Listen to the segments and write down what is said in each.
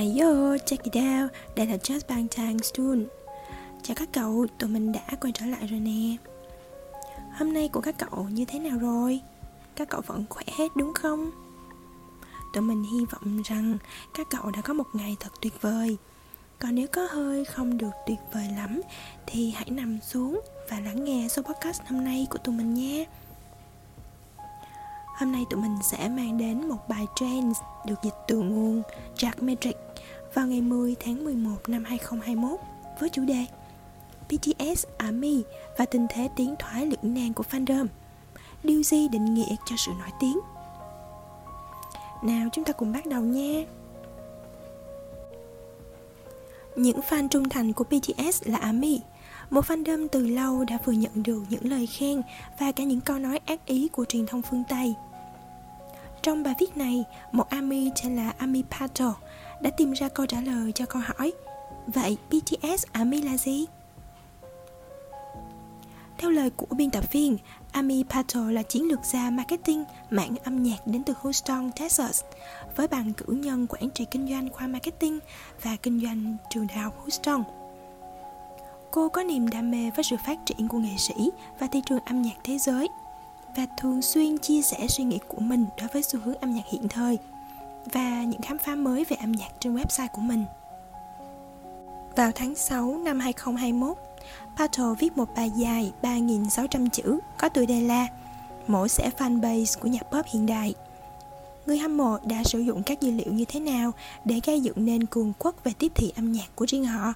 Ayo, check it out, đây là Just Bang Tang Stone. Chào các cậu, tụi mình đã quay trở lại rồi nè. Hôm nay của các cậu như thế nào rồi? Các cậu vẫn khỏe hết đúng không? Tụi mình hy vọng rằng các cậu đã có một ngày thật tuyệt vời. Còn nếu có hơi không được tuyệt vời lắm Thì hãy nằm xuống và lắng nghe số podcast hôm nay của tụi mình nhé. Hôm nay tụi mình sẽ mang đến một bài trends được dịch từ nguồn Jack Metric vào ngày 10 tháng 11 năm 2021 với chủ đề BTS Army à và tình thế tiến thoái lưỡng nan của fandom. Điều gì định nghĩa cho sự nổi tiếng? Nào chúng ta cùng bắt đầu nha. Những fan trung thành của BTS là à ARMY Một fandom từ lâu đã vừa nhận được những lời khen Và cả những câu nói ác ý của truyền thông phương Tây trong bài viết này, một ami tên là ami Pato đã tìm ra câu trả lời cho câu hỏi Vậy BTS ami là gì? Theo lời của biên tập viên, Ami Pato là chiến lược gia marketing mảng âm nhạc đến từ Houston, Texas, với bằng cử nhân quản trị kinh doanh khoa marketing và kinh doanh trường đại học Houston. Cô có niềm đam mê với sự phát triển của nghệ sĩ và thị trường âm nhạc thế giới và thường xuyên chia sẻ suy nghĩ của mình đối với xu hướng âm nhạc hiện thời và những khám phá mới về âm nhạc trên website của mình. Vào tháng 6 năm 2021, Pato viết một bài dài 3.600 chữ có tựa đề là Mổ sẽ fanbase của nhạc pop hiện đại. Người hâm mộ đã sử dụng các dữ liệu như thế nào để gây dựng nên cường quốc về tiếp thị âm nhạc của riêng họ.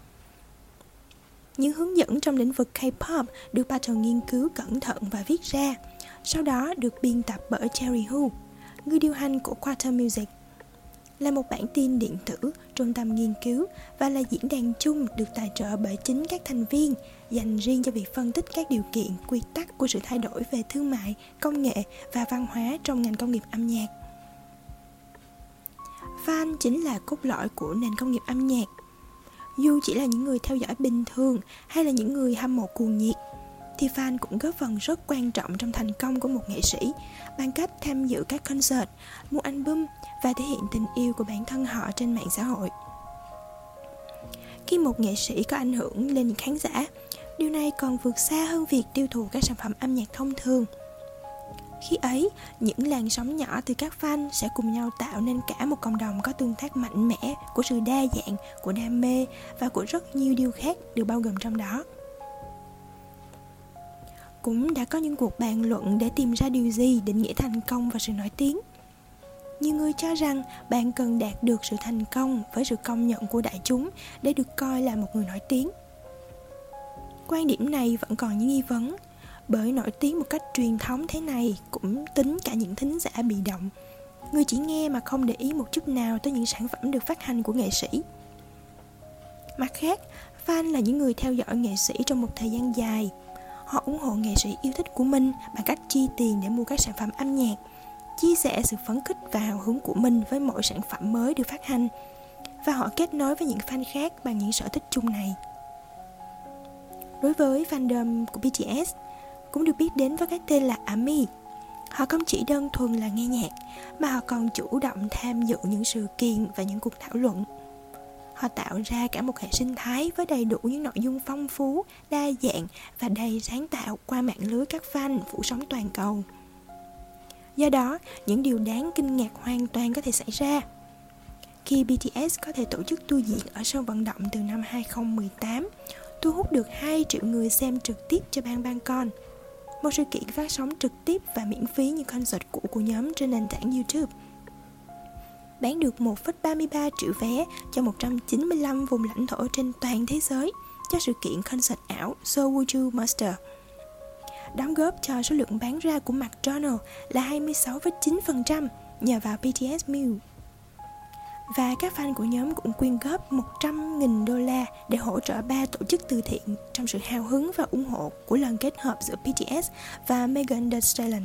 Những hướng dẫn trong lĩnh vực K-pop được Pato nghiên cứu cẩn thận và viết ra, sau đó được biên tập bởi Cherry Hu, người điều hành của Quarter Music là một bản tin điện tử, trung tâm nghiên cứu và là diễn đàn chung được tài trợ bởi chính các thành viên dành riêng cho việc phân tích các điều kiện, quy tắc của sự thay đổi về thương mại, công nghệ và văn hóa trong ngành công nghiệp âm nhạc. Fan chính là cốt lõi của nền công nghiệp âm nhạc. Dù chỉ là những người theo dõi bình thường hay là những người hâm mộ cuồng nhiệt thì fan cũng góp phần rất quan trọng trong thành công của một nghệ sĩ bằng cách tham dự các concert, mua album và thể hiện tình yêu của bản thân họ trên mạng xã hội. Khi một nghệ sĩ có ảnh hưởng lên khán giả, điều này còn vượt xa hơn việc tiêu thụ các sản phẩm âm nhạc thông thường. Khi ấy, những làn sóng nhỏ từ các fan sẽ cùng nhau tạo nên cả một cộng đồng có tương tác mạnh mẽ của sự đa dạng, của đam mê và của rất nhiều điều khác được bao gồm trong đó cũng đã có những cuộc bàn luận để tìm ra điều gì định nghĩa thành công và sự nổi tiếng. Nhiều người cho rằng bạn cần đạt được sự thành công với sự công nhận của đại chúng để được coi là một người nổi tiếng. Quan điểm này vẫn còn những nghi vấn, bởi nổi tiếng một cách truyền thống thế này cũng tính cả những thính giả bị động. Người chỉ nghe mà không để ý một chút nào tới những sản phẩm được phát hành của nghệ sĩ. Mặt khác, fan là những người theo dõi nghệ sĩ trong một thời gian dài họ ủng hộ nghệ sĩ yêu thích của mình bằng cách chi tiền để mua các sản phẩm âm nhạc, chia sẻ sự phấn khích và hào hứng của mình với mỗi sản phẩm mới được phát hành. Và họ kết nối với những fan khác bằng những sở thích chung này. Đối với fandom của BTS cũng được biết đến với cái tên là ARMY họ không chỉ đơn thuần là nghe nhạc, mà họ còn chủ động tham dự những sự kiện và những cuộc thảo luận họ tạo ra cả một hệ sinh thái với đầy đủ những nội dung phong phú, đa dạng và đầy sáng tạo qua mạng lưới các fan phủ sóng toàn cầu. Do đó, những điều đáng kinh ngạc hoàn toàn có thể xảy ra. Khi BTS có thể tổ chức tour diễn ở sân vận động từ năm 2018, thu hút được 2 triệu người xem trực tiếp cho bang Bangkok. Một sự kiện phát sóng trực tiếp và miễn phí như concert cũ của nhóm trên nền tảng YouTube bán được 1,33 triệu vé cho 195 vùng lãnh thổ trên toàn thế giới cho sự kiện concert ảo So Would You Master. Đóng góp cho số lượng bán ra của McDonald's là 26,9% nhờ vào BTS Meal. Và các fan của nhóm cũng quyên góp 100.000 đô la để hỗ trợ ba tổ chức từ thiện trong sự hào hứng và ủng hộ của lần kết hợp giữa BTS và Megan Thee Stallion.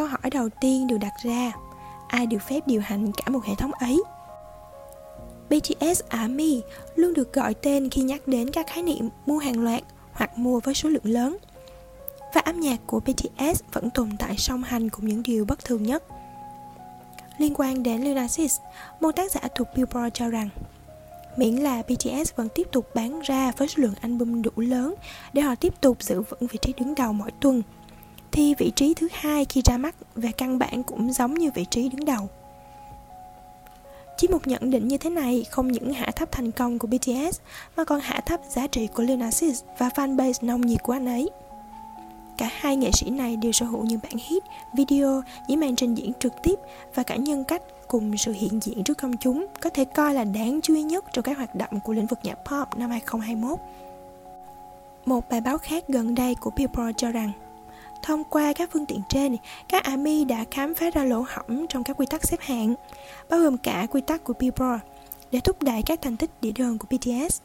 Câu hỏi đầu tiên được đặt ra Ai được phép điều hành cả một hệ thống ấy? BTS Army luôn được gọi tên khi nhắc đến các khái niệm mua hàng loạt hoặc mua với số lượng lớn. Và âm nhạc của BTS vẫn tồn tại song hành cùng những điều bất thường nhất. Liên quan đến Lil Nas X, một tác giả thuộc Billboard cho rằng miễn là BTS vẫn tiếp tục bán ra với số lượng album đủ lớn để họ tiếp tục giữ vững vị trí đứng đầu mỗi tuần thì vị trí thứ hai khi ra mắt về căn bản cũng giống như vị trí đứng đầu. Chỉ một nhận định như thế này không những hạ thấp thành công của BTS mà còn hạ thấp giá trị của Lil Nas X và fanbase nông nhiệt của anh ấy. Cả hai nghệ sĩ này đều sở hữu những bản hit, video, những màn trình diễn trực tiếp và cả nhân cách cùng sự hiện diện trước công chúng có thể coi là đáng chú ý nhất trong các hoạt động của lĩnh vực nhạc pop năm 2021. Một bài báo khác gần đây của Billboard cho rằng Thông qua các phương tiện trên, các ARMY đã khám phá ra lỗ hỏng trong các quy tắc xếp hạng, bao gồm cả quy tắc của Billboard, để thúc đẩy các thành tích đĩa đơn của BTS.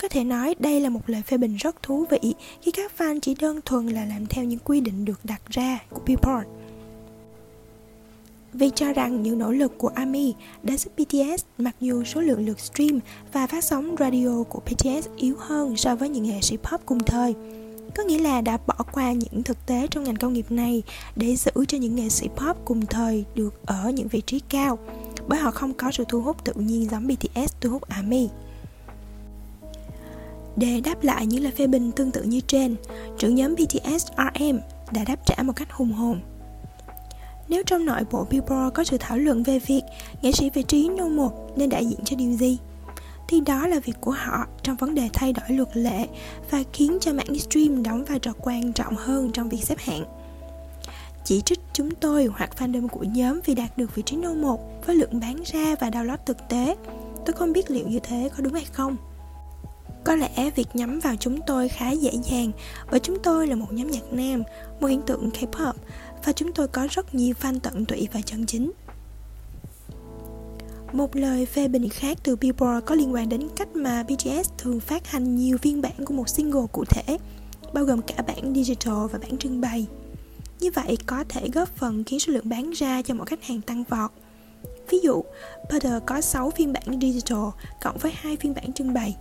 Có thể nói đây là một lời phê bình rất thú vị khi các fan chỉ đơn thuần là làm theo những quy định được đặt ra của Billboard. Vì cho rằng những nỗ lực của ARMY đã giúp BTS mặc dù số lượng lượt stream và phát sóng radio của BTS yếu hơn so với những nghệ sĩ pop cùng thời, có nghĩa là đã bỏ qua những thực tế trong ngành công nghiệp này để giữ cho những nghệ sĩ pop cùng thời được ở những vị trí cao bởi họ không có sự thu hút tự nhiên giống BTS thu hút ARMY. Để đáp lại những lời phê bình tương tự như trên, trưởng nhóm BTS RM đã đáp trả một cách hùng hồn. Nếu trong nội bộ Billboard có sự thảo luận về việc nghệ sĩ vị trí No.1 nên đại diện cho điều gì, thì đó là việc của họ trong vấn đề thay đổi luật lệ và khiến cho mạng stream đóng vai trò quan trọng hơn trong việc xếp hạng. Chỉ trích chúng tôi hoặc fandom của nhóm vì đạt được vị trí nô một với lượng bán ra và download thực tế, tôi không biết liệu như thế có đúng hay không. Có lẽ việc nhắm vào chúng tôi khá dễ dàng bởi chúng tôi là một nhóm nhạc nam, một hiện tượng K-pop và chúng tôi có rất nhiều fan tận tụy và chân chính. Một lời phê bình khác từ Billboard có liên quan đến cách mà BTS thường phát hành nhiều phiên bản của một single cụ thể, bao gồm cả bản digital và bản trưng bày. Như vậy có thể góp phần khiến số lượng bán ra cho mỗi khách hàng tăng vọt. Ví dụ, Butter có 6 phiên bản digital cộng với hai phiên bản trưng bày.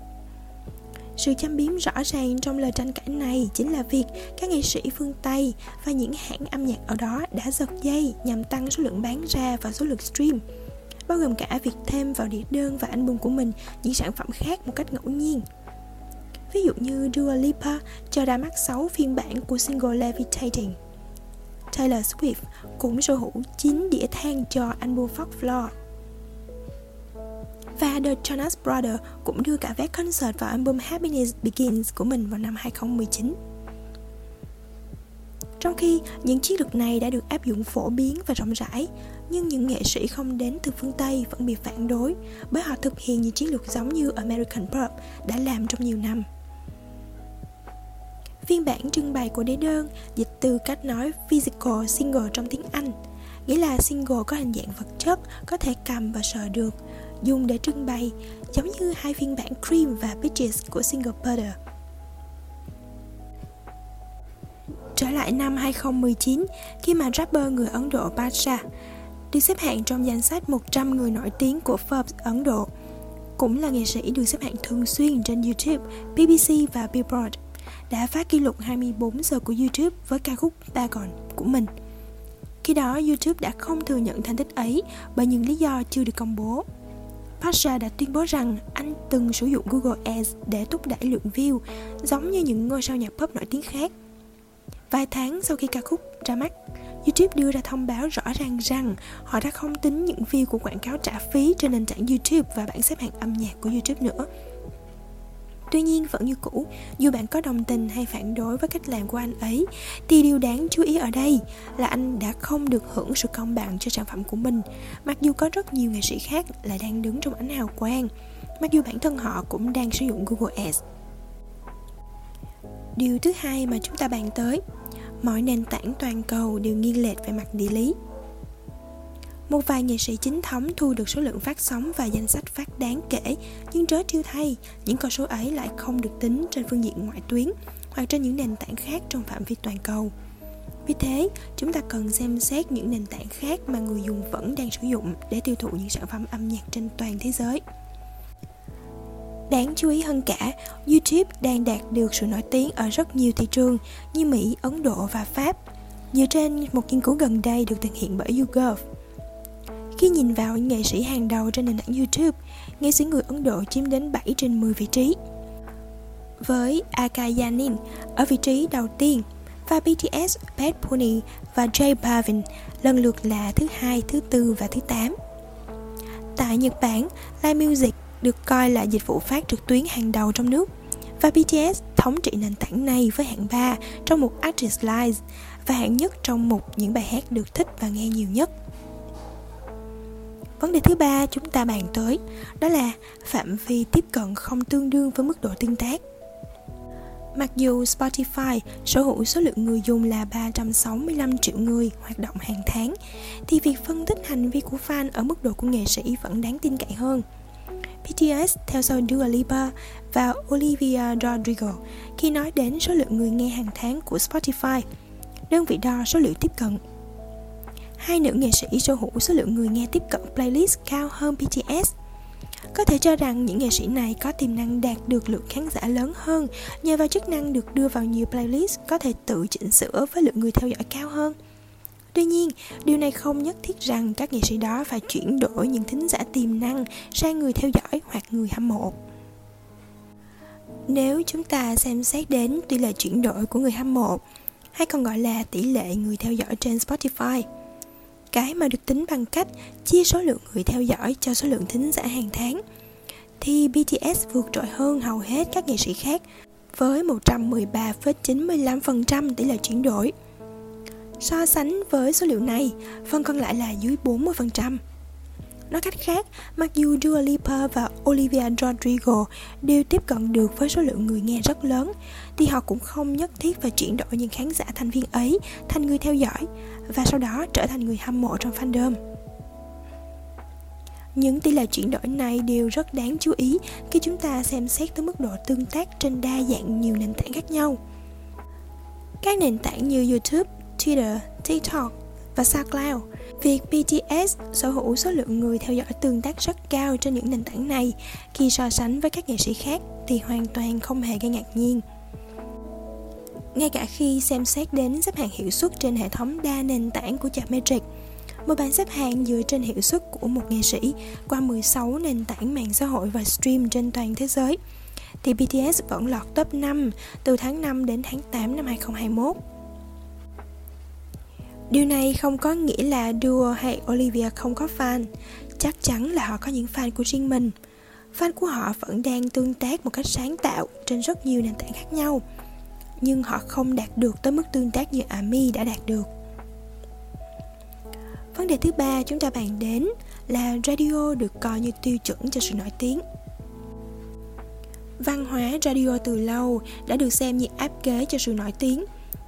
Sự châm biếm rõ ràng trong lời tranh cãi này chính là việc các nghệ sĩ phương Tây và những hãng âm nhạc ở đó đã giật dây nhằm tăng số lượng bán ra và số lượng stream bao gồm cả việc thêm vào đĩa đơn và album của mình, những sản phẩm khác một cách ngẫu nhiên. Ví dụ như Dua Lipa, cho ra mắt 6 phiên bản của single Levitating. Taylor Swift cũng sở hữu 9 đĩa than cho album Folklore. Và The Jonas Brothers cũng đưa cả vé concert vào album Happiness Begins của mình vào năm 2019. Trong khi những chiến lược này đã được áp dụng phổ biến và rộng rãi, nhưng những nghệ sĩ không đến từ phương Tây vẫn bị phản đối bởi họ thực hiện những chiến lược giống như American Pop đã làm trong nhiều năm. Phiên bản trưng bày của đế đơn dịch từ cách nói physical single trong tiếng Anh, nghĩa là single có hình dạng vật chất, có thể cầm và sờ được, dùng để trưng bày, giống như hai phiên bản Cream và Peaches của single Butter. Trở lại năm 2019, khi mà rapper người Ấn Độ Basha được xếp hạng trong danh sách 100 người nổi tiếng của Forbes Ấn Độ. Cũng là nghệ sĩ được xếp hạng thường xuyên trên YouTube, BBC và Billboard. Đã phá kỷ lục 24 giờ của YouTube với ca khúc Bagon của mình. Khi đó, YouTube đã không thừa nhận thành tích ấy bởi những lý do chưa được công bố. Pasha đã tuyên bố rằng anh từng sử dụng Google Ads để thúc đẩy lượng view, giống như những ngôi sao nhạc pop nổi tiếng khác. Vài tháng sau khi ca khúc ra mắt, YouTube đưa ra thông báo rõ ràng rằng họ đã không tính những view của quảng cáo trả phí trên nền tảng YouTube và bảng xếp hạng âm nhạc của YouTube nữa. Tuy nhiên vẫn như cũ, dù bạn có đồng tình hay phản đối với cách làm của anh ấy, thì điều đáng chú ý ở đây là anh đã không được hưởng sự công bằng cho sản phẩm của mình, mặc dù có rất nhiều nghệ sĩ khác lại đang đứng trong ánh hào quang, mặc dù bản thân họ cũng đang sử dụng Google Ads. Điều thứ hai mà chúng ta bàn tới mọi nền tảng toàn cầu đều nghiêng lệch về mặt địa lý. Một vài nghệ sĩ chính thống thu được số lượng phát sóng và danh sách phát đáng kể, nhưng trớ trêu thay, những con số ấy lại không được tính trên phương diện ngoại tuyến hoặc trên những nền tảng khác trong phạm vi toàn cầu. Vì thế, chúng ta cần xem xét những nền tảng khác mà người dùng vẫn đang sử dụng để tiêu thụ những sản phẩm âm nhạc trên toàn thế giới. Đáng chú ý hơn cả, YouTube đang đạt được sự nổi tiếng ở rất nhiều thị trường như Mỹ, Ấn Độ và Pháp. dựa trên một nghiên cứu gần đây được thực hiện bởi YouGov. Khi nhìn vào những nghệ sĩ hàng đầu trên nền tảng YouTube, nghệ sĩ người Ấn Độ chiếm đến 7 trên 10 vị trí. Với Akayanin ở vị trí đầu tiên và BTS, Bad Bunny và J Balvin lần lượt là thứ hai, thứ tư và thứ 8. Tại Nhật Bản, Live Music được coi là dịch vụ phát trực tuyến hàng đầu trong nước và BTS thống trị nền tảng này với hạng 3 trong một Artist Live và hạng nhất trong một những bài hát được thích và nghe nhiều nhất. Vấn đề thứ ba chúng ta bàn tới đó là phạm vi tiếp cận không tương đương với mức độ tương tác. Mặc dù Spotify sở hữu số lượng người dùng là 365 triệu người hoạt động hàng tháng, thì việc phân tích hành vi của fan ở mức độ của nghệ sĩ vẫn đáng tin cậy hơn. BTS theo sau Dua Lipa và Olivia Rodrigo khi nói đến số lượng người nghe hàng tháng của Spotify, đơn vị đo số liệu tiếp cận. Hai nữ nghệ sĩ sở hữu số lượng người nghe tiếp cận playlist cao hơn BTS có thể cho rằng những nghệ sĩ này có tiềm năng đạt được lượng khán giả lớn hơn nhờ vào chức năng được đưa vào nhiều playlist có thể tự chỉnh sửa với lượng người theo dõi cao hơn. Tuy nhiên, điều này không nhất thiết rằng các nghệ sĩ đó phải chuyển đổi những thính giả tiềm năng sang người theo dõi hoặc người hâm mộ. Nếu chúng ta xem xét đến tỷ lệ chuyển đổi của người hâm mộ, hay còn gọi là tỷ lệ người theo dõi trên Spotify, cái mà được tính bằng cách chia số lượng người theo dõi cho số lượng thính giả hàng tháng thì BTS vượt trội hơn hầu hết các nghệ sĩ khác với 113,95% tỷ lệ chuyển đổi. So sánh với số liệu này, phần còn lại là dưới 40%. Nói cách khác, mặc dù Dua Lipa và Olivia Rodrigo đều tiếp cận được với số lượng người nghe rất lớn, thì họ cũng không nhất thiết phải chuyển đổi những khán giả thành viên ấy thành người theo dõi và sau đó trở thành người hâm mộ trong fandom. Những tỷ lệ chuyển đổi này đều rất đáng chú ý khi chúng ta xem xét tới mức độ tương tác trên đa dạng nhiều nền tảng khác nhau. Các nền tảng như YouTube, Twitter, TikTok và SoundCloud. Việc BTS sở hữu số lượng người theo dõi tương tác rất cao trên những nền tảng này khi so sánh với các nghệ sĩ khác thì hoàn toàn không hề gây ngạc nhiên. Ngay cả khi xem xét đến xếp hạng hiệu suất trên hệ thống đa nền tảng của Chartmetric, một bảng xếp hạng dựa trên hiệu suất của một nghệ sĩ qua 16 nền tảng mạng xã hội và stream trên toàn thế giới, thì BTS vẫn lọt top 5 từ tháng 5 đến tháng 8 năm 2021. Điều này không có nghĩa là Duo hay Olivia không có fan. Chắc chắn là họ có những fan của riêng mình. Fan của họ vẫn đang tương tác một cách sáng tạo trên rất nhiều nền tảng khác nhau. Nhưng họ không đạt được tới mức tương tác như ARMY đã đạt được. Vấn đề thứ ba chúng ta bàn đến là radio được coi như tiêu chuẩn cho sự nổi tiếng. Văn hóa radio từ lâu đã được xem như áp kế cho sự nổi tiếng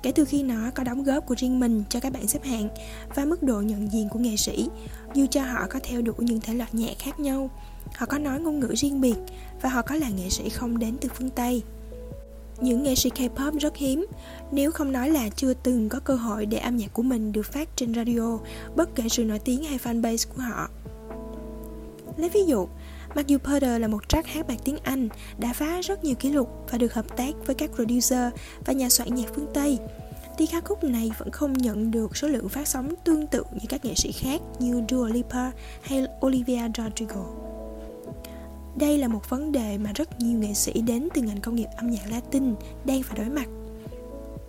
kể từ khi nó có đóng góp của riêng mình cho các bạn xếp hạng và mức độ nhận diện của nghệ sĩ, dù cho họ có theo đuổi những thể loại nhạc khác nhau, họ có nói ngôn ngữ riêng biệt và họ có là nghệ sĩ không đến từ phương tây. Những nghệ sĩ K-pop rất hiếm, nếu không nói là chưa từng có cơ hội để âm nhạc của mình được phát trên radio bất kể sự nổi tiếng hay fanbase của họ. Lấy ví dụ Mặc dù Porter là một track hát bạc tiếng Anh đã phá rất nhiều kỷ lục và được hợp tác với các producer và nhà soạn nhạc phương Tây, thì ca khúc này vẫn không nhận được số lượng phát sóng tương tự như các nghệ sĩ khác như Dua Lipa hay Olivia Rodrigo. Đây là một vấn đề mà rất nhiều nghệ sĩ đến từ ngành công nghiệp âm nhạc Latin đang phải đối mặt.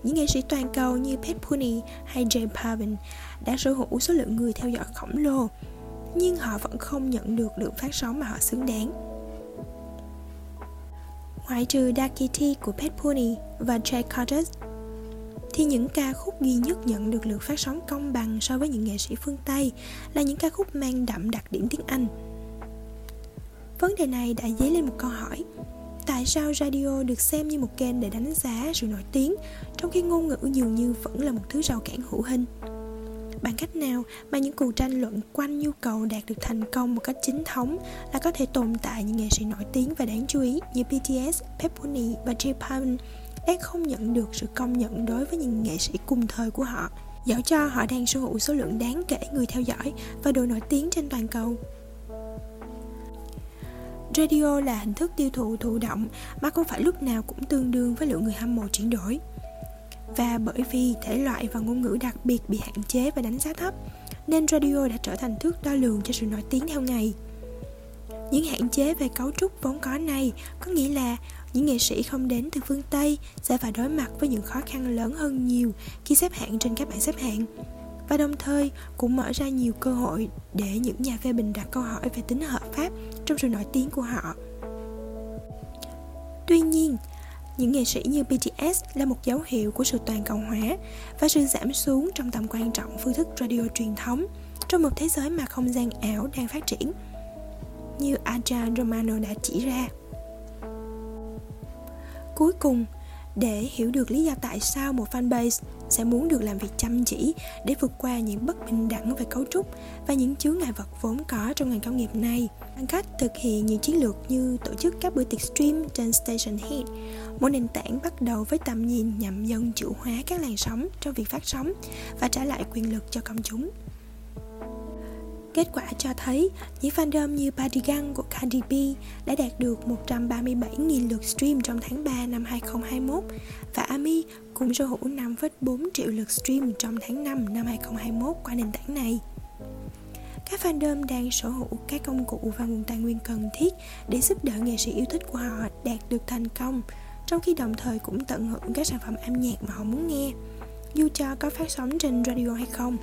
Những nghệ sĩ toàn cầu như Pat Pony hay Jay Parvin đã sở hữu số lượng người theo dõi khổng lồ nhưng họ vẫn không nhận được lượng phát sóng mà họ xứng đáng. Ngoại trừ Dakiti của Pet Pony và Jack Curtis, thì những ca khúc duy nhất nhận được lượng phát sóng công bằng so với những nghệ sĩ phương Tây là những ca khúc mang đậm đặc điểm tiếng Anh. Vấn đề này đã dấy lên một câu hỏi Tại sao radio được xem như một kênh để đánh giá sự nổi tiếng Trong khi ngôn ngữ dường như vẫn là một thứ rào cản hữu hình bằng cách nào mà những cuộc tranh luận quanh nhu cầu đạt được thành công một cách chính thống là có thể tồn tại những nghệ sĩ nổi tiếng và đáng chú ý như BTS, Pepperoni và J-Pun đã không nhận được sự công nhận đối với những nghệ sĩ cùng thời của họ dẫu cho họ đang sở hữu số lượng đáng kể người theo dõi và độ nổi tiếng trên toàn cầu. Radio là hình thức tiêu thụ thụ động mà không phải lúc nào cũng tương đương với lượng người hâm mộ chuyển đổi. Và bởi vì thể loại và ngôn ngữ đặc biệt bị hạn chế và đánh giá thấp, nên radio đã trở thành thước đo lường cho sự nổi tiếng theo ngày. Những hạn chế về cấu trúc vốn có này có nghĩa là những nghệ sĩ không đến từ phương Tây sẽ phải đối mặt với những khó khăn lớn hơn nhiều khi xếp hạng trên các bảng xếp hạng và đồng thời cũng mở ra nhiều cơ hội để những nhà phê bình đặt câu hỏi về tính hợp pháp trong sự nổi tiếng của họ. Tuy nhiên, những nghệ sĩ như BTS là một dấu hiệu của sự toàn cầu hóa và sự giảm xuống trong tầm quan trọng phương thức radio truyền thống trong một thế giới mà không gian ảo đang phát triển như Aja Romano đã chỉ ra. Cuối cùng, để hiểu được lý do tại sao một fanbase sẽ muốn được làm việc chăm chỉ để vượt qua những bất bình đẳng về cấu trúc và những chướng ngại vật vốn có trong ngành công nghiệp này bằng cách thực hiện những chiến lược như tổ chức các bữa tiệc stream trên Station Head, một nền tảng bắt đầu với tầm nhìn nhằm dân chủ hóa các làn sóng trong việc phát sóng và trả lại quyền lực cho công chúng. Kết quả cho thấy những fandom như Bodygun của Cardi B đã đạt được 137.000 lượt stream trong tháng 3 năm 2021 và AMI cũng sở hữu 5,4 triệu lượt stream trong tháng 5 năm 2021 qua nền tảng này. Các fandom đang sở hữu các công cụ và nguồn tài nguyên cần thiết để giúp đỡ nghệ sĩ yêu thích của họ đạt được thành công, trong khi đồng thời cũng tận hưởng các sản phẩm âm nhạc mà họ muốn nghe, dù cho có phát sóng trên radio hay không.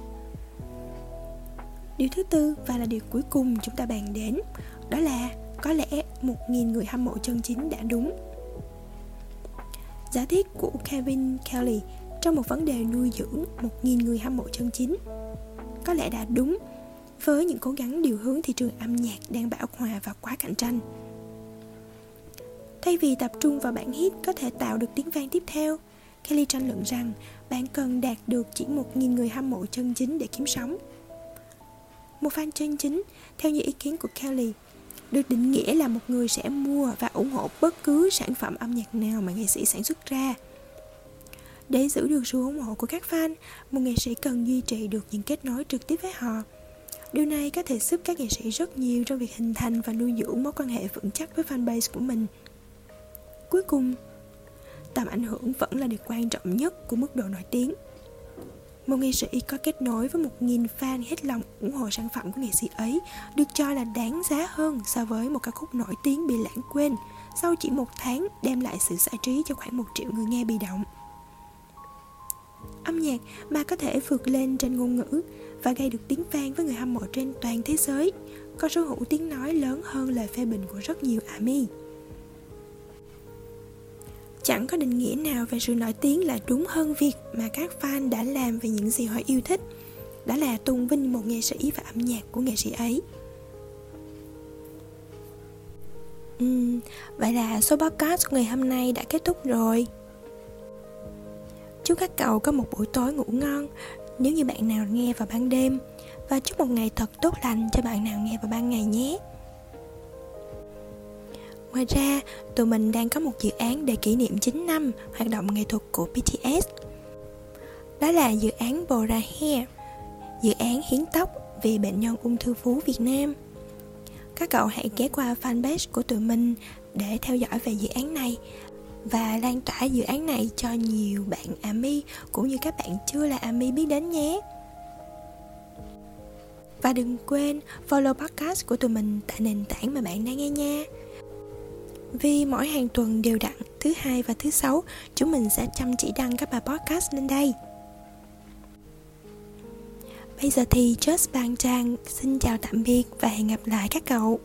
Điều thứ tư và là điều cuối cùng chúng ta bàn đến, Đó là có lẽ 1.000 người hâm mộ chân chính đã đúng. Giả thiết của Kevin Kelly trong một vấn đề nuôi dưỡng 1.000 người hâm mộ chân chính Có lẽ đã đúng với những cố gắng điều hướng thị trường âm nhạc đang bão hòa và quá cạnh tranh. Thay vì tập trung vào bản hit có thể tạo được tiếng vang tiếp theo, Kelly tranh luận rằng bạn cần đạt được chỉ 1.000 người hâm mộ chân chính để kiếm sống một fan chân chính, theo như ý kiến của Kelly, được định nghĩa là một người sẽ mua và ủng hộ bất cứ sản phẩm âm nhạc nào mà nghệ sĩ sản xuất ra. Để giữ được sự ủng hộ của các fan, một nghệ sĩ cần duy trì được những kết nối trực tiếp với họ. Điều này có thể giúp các nghệ sĩ rất nhiều trong việc hình thành và nuôi dưỡng mối quan hệ vững chắc với fanbase của mình. Cuối cùng, tầm ảnh hưởng vẫn là điều quan trọng nhất của mức độ nổi tiếng. Một nghệ sĩ có kết nối với một nghìn fan hết lòng ủng hộ sản phẩm của nghệ sĩ ấy được cho là đáng giá hơn so với một ca khúc nổi tiếng bị lãng quên sau chỉ một tháng đem lại sự giải trí cho khoảng một triệu người nghe bị động. Âm nhạc mà có thể vượt lên trên ngôn ngữ và gây được tiếng vang với người hâm mộ trên toàn thế giới, có số hữu tiếng nói lớn hơn lời phê bình của rất nhiều ARMY. Chẳng có định nghĩa nào về sự nổi tiếng là đúng hơn việc mà các fan đã làm về những gì họ yêu thích. Đó là tôn vinh một nghệ sĩ và âm nhạc của nghệ sĩ ấy. Uhm, Vậy là số podcast của ngày hôm nay đã kết thúc rồi. Chúc các cậu có một buổi tối ngủ ngon. Nếu như bạn nào nghe vào ban đêm Và chúc một ngày thật tốt lành cho bạn nào nghe vào ban ngày nhé. Ngoài ra, tụi mình đang có một dự án để kỷ niệm 9 năm hoạt động nghệ thuật của BTS. Đó là dự án Bora Hair, dự án hiến tóc vì bệnh nhân ung thư vú Việt Nam. Các cậu hãy ghé qua fanpage của tụi mình để theo dõi về dự án này và lan tỏa dự án này cho nhiều bạn AMI cũng như các bạn chưa là AMI biết đến nhé. Và đừng quên follow podcast của tụi mình tại nền tảng mà bạn đang nghe nha vì mỗi hàng tuần đều đặn, thứ hai và thứ sáu, chúng mình sẽ chăm chỉ đăng các bài podcast lên đây. Bây giờ thì just Bang trang xin chào tạm biệt và hẹn gặp lại các cậu.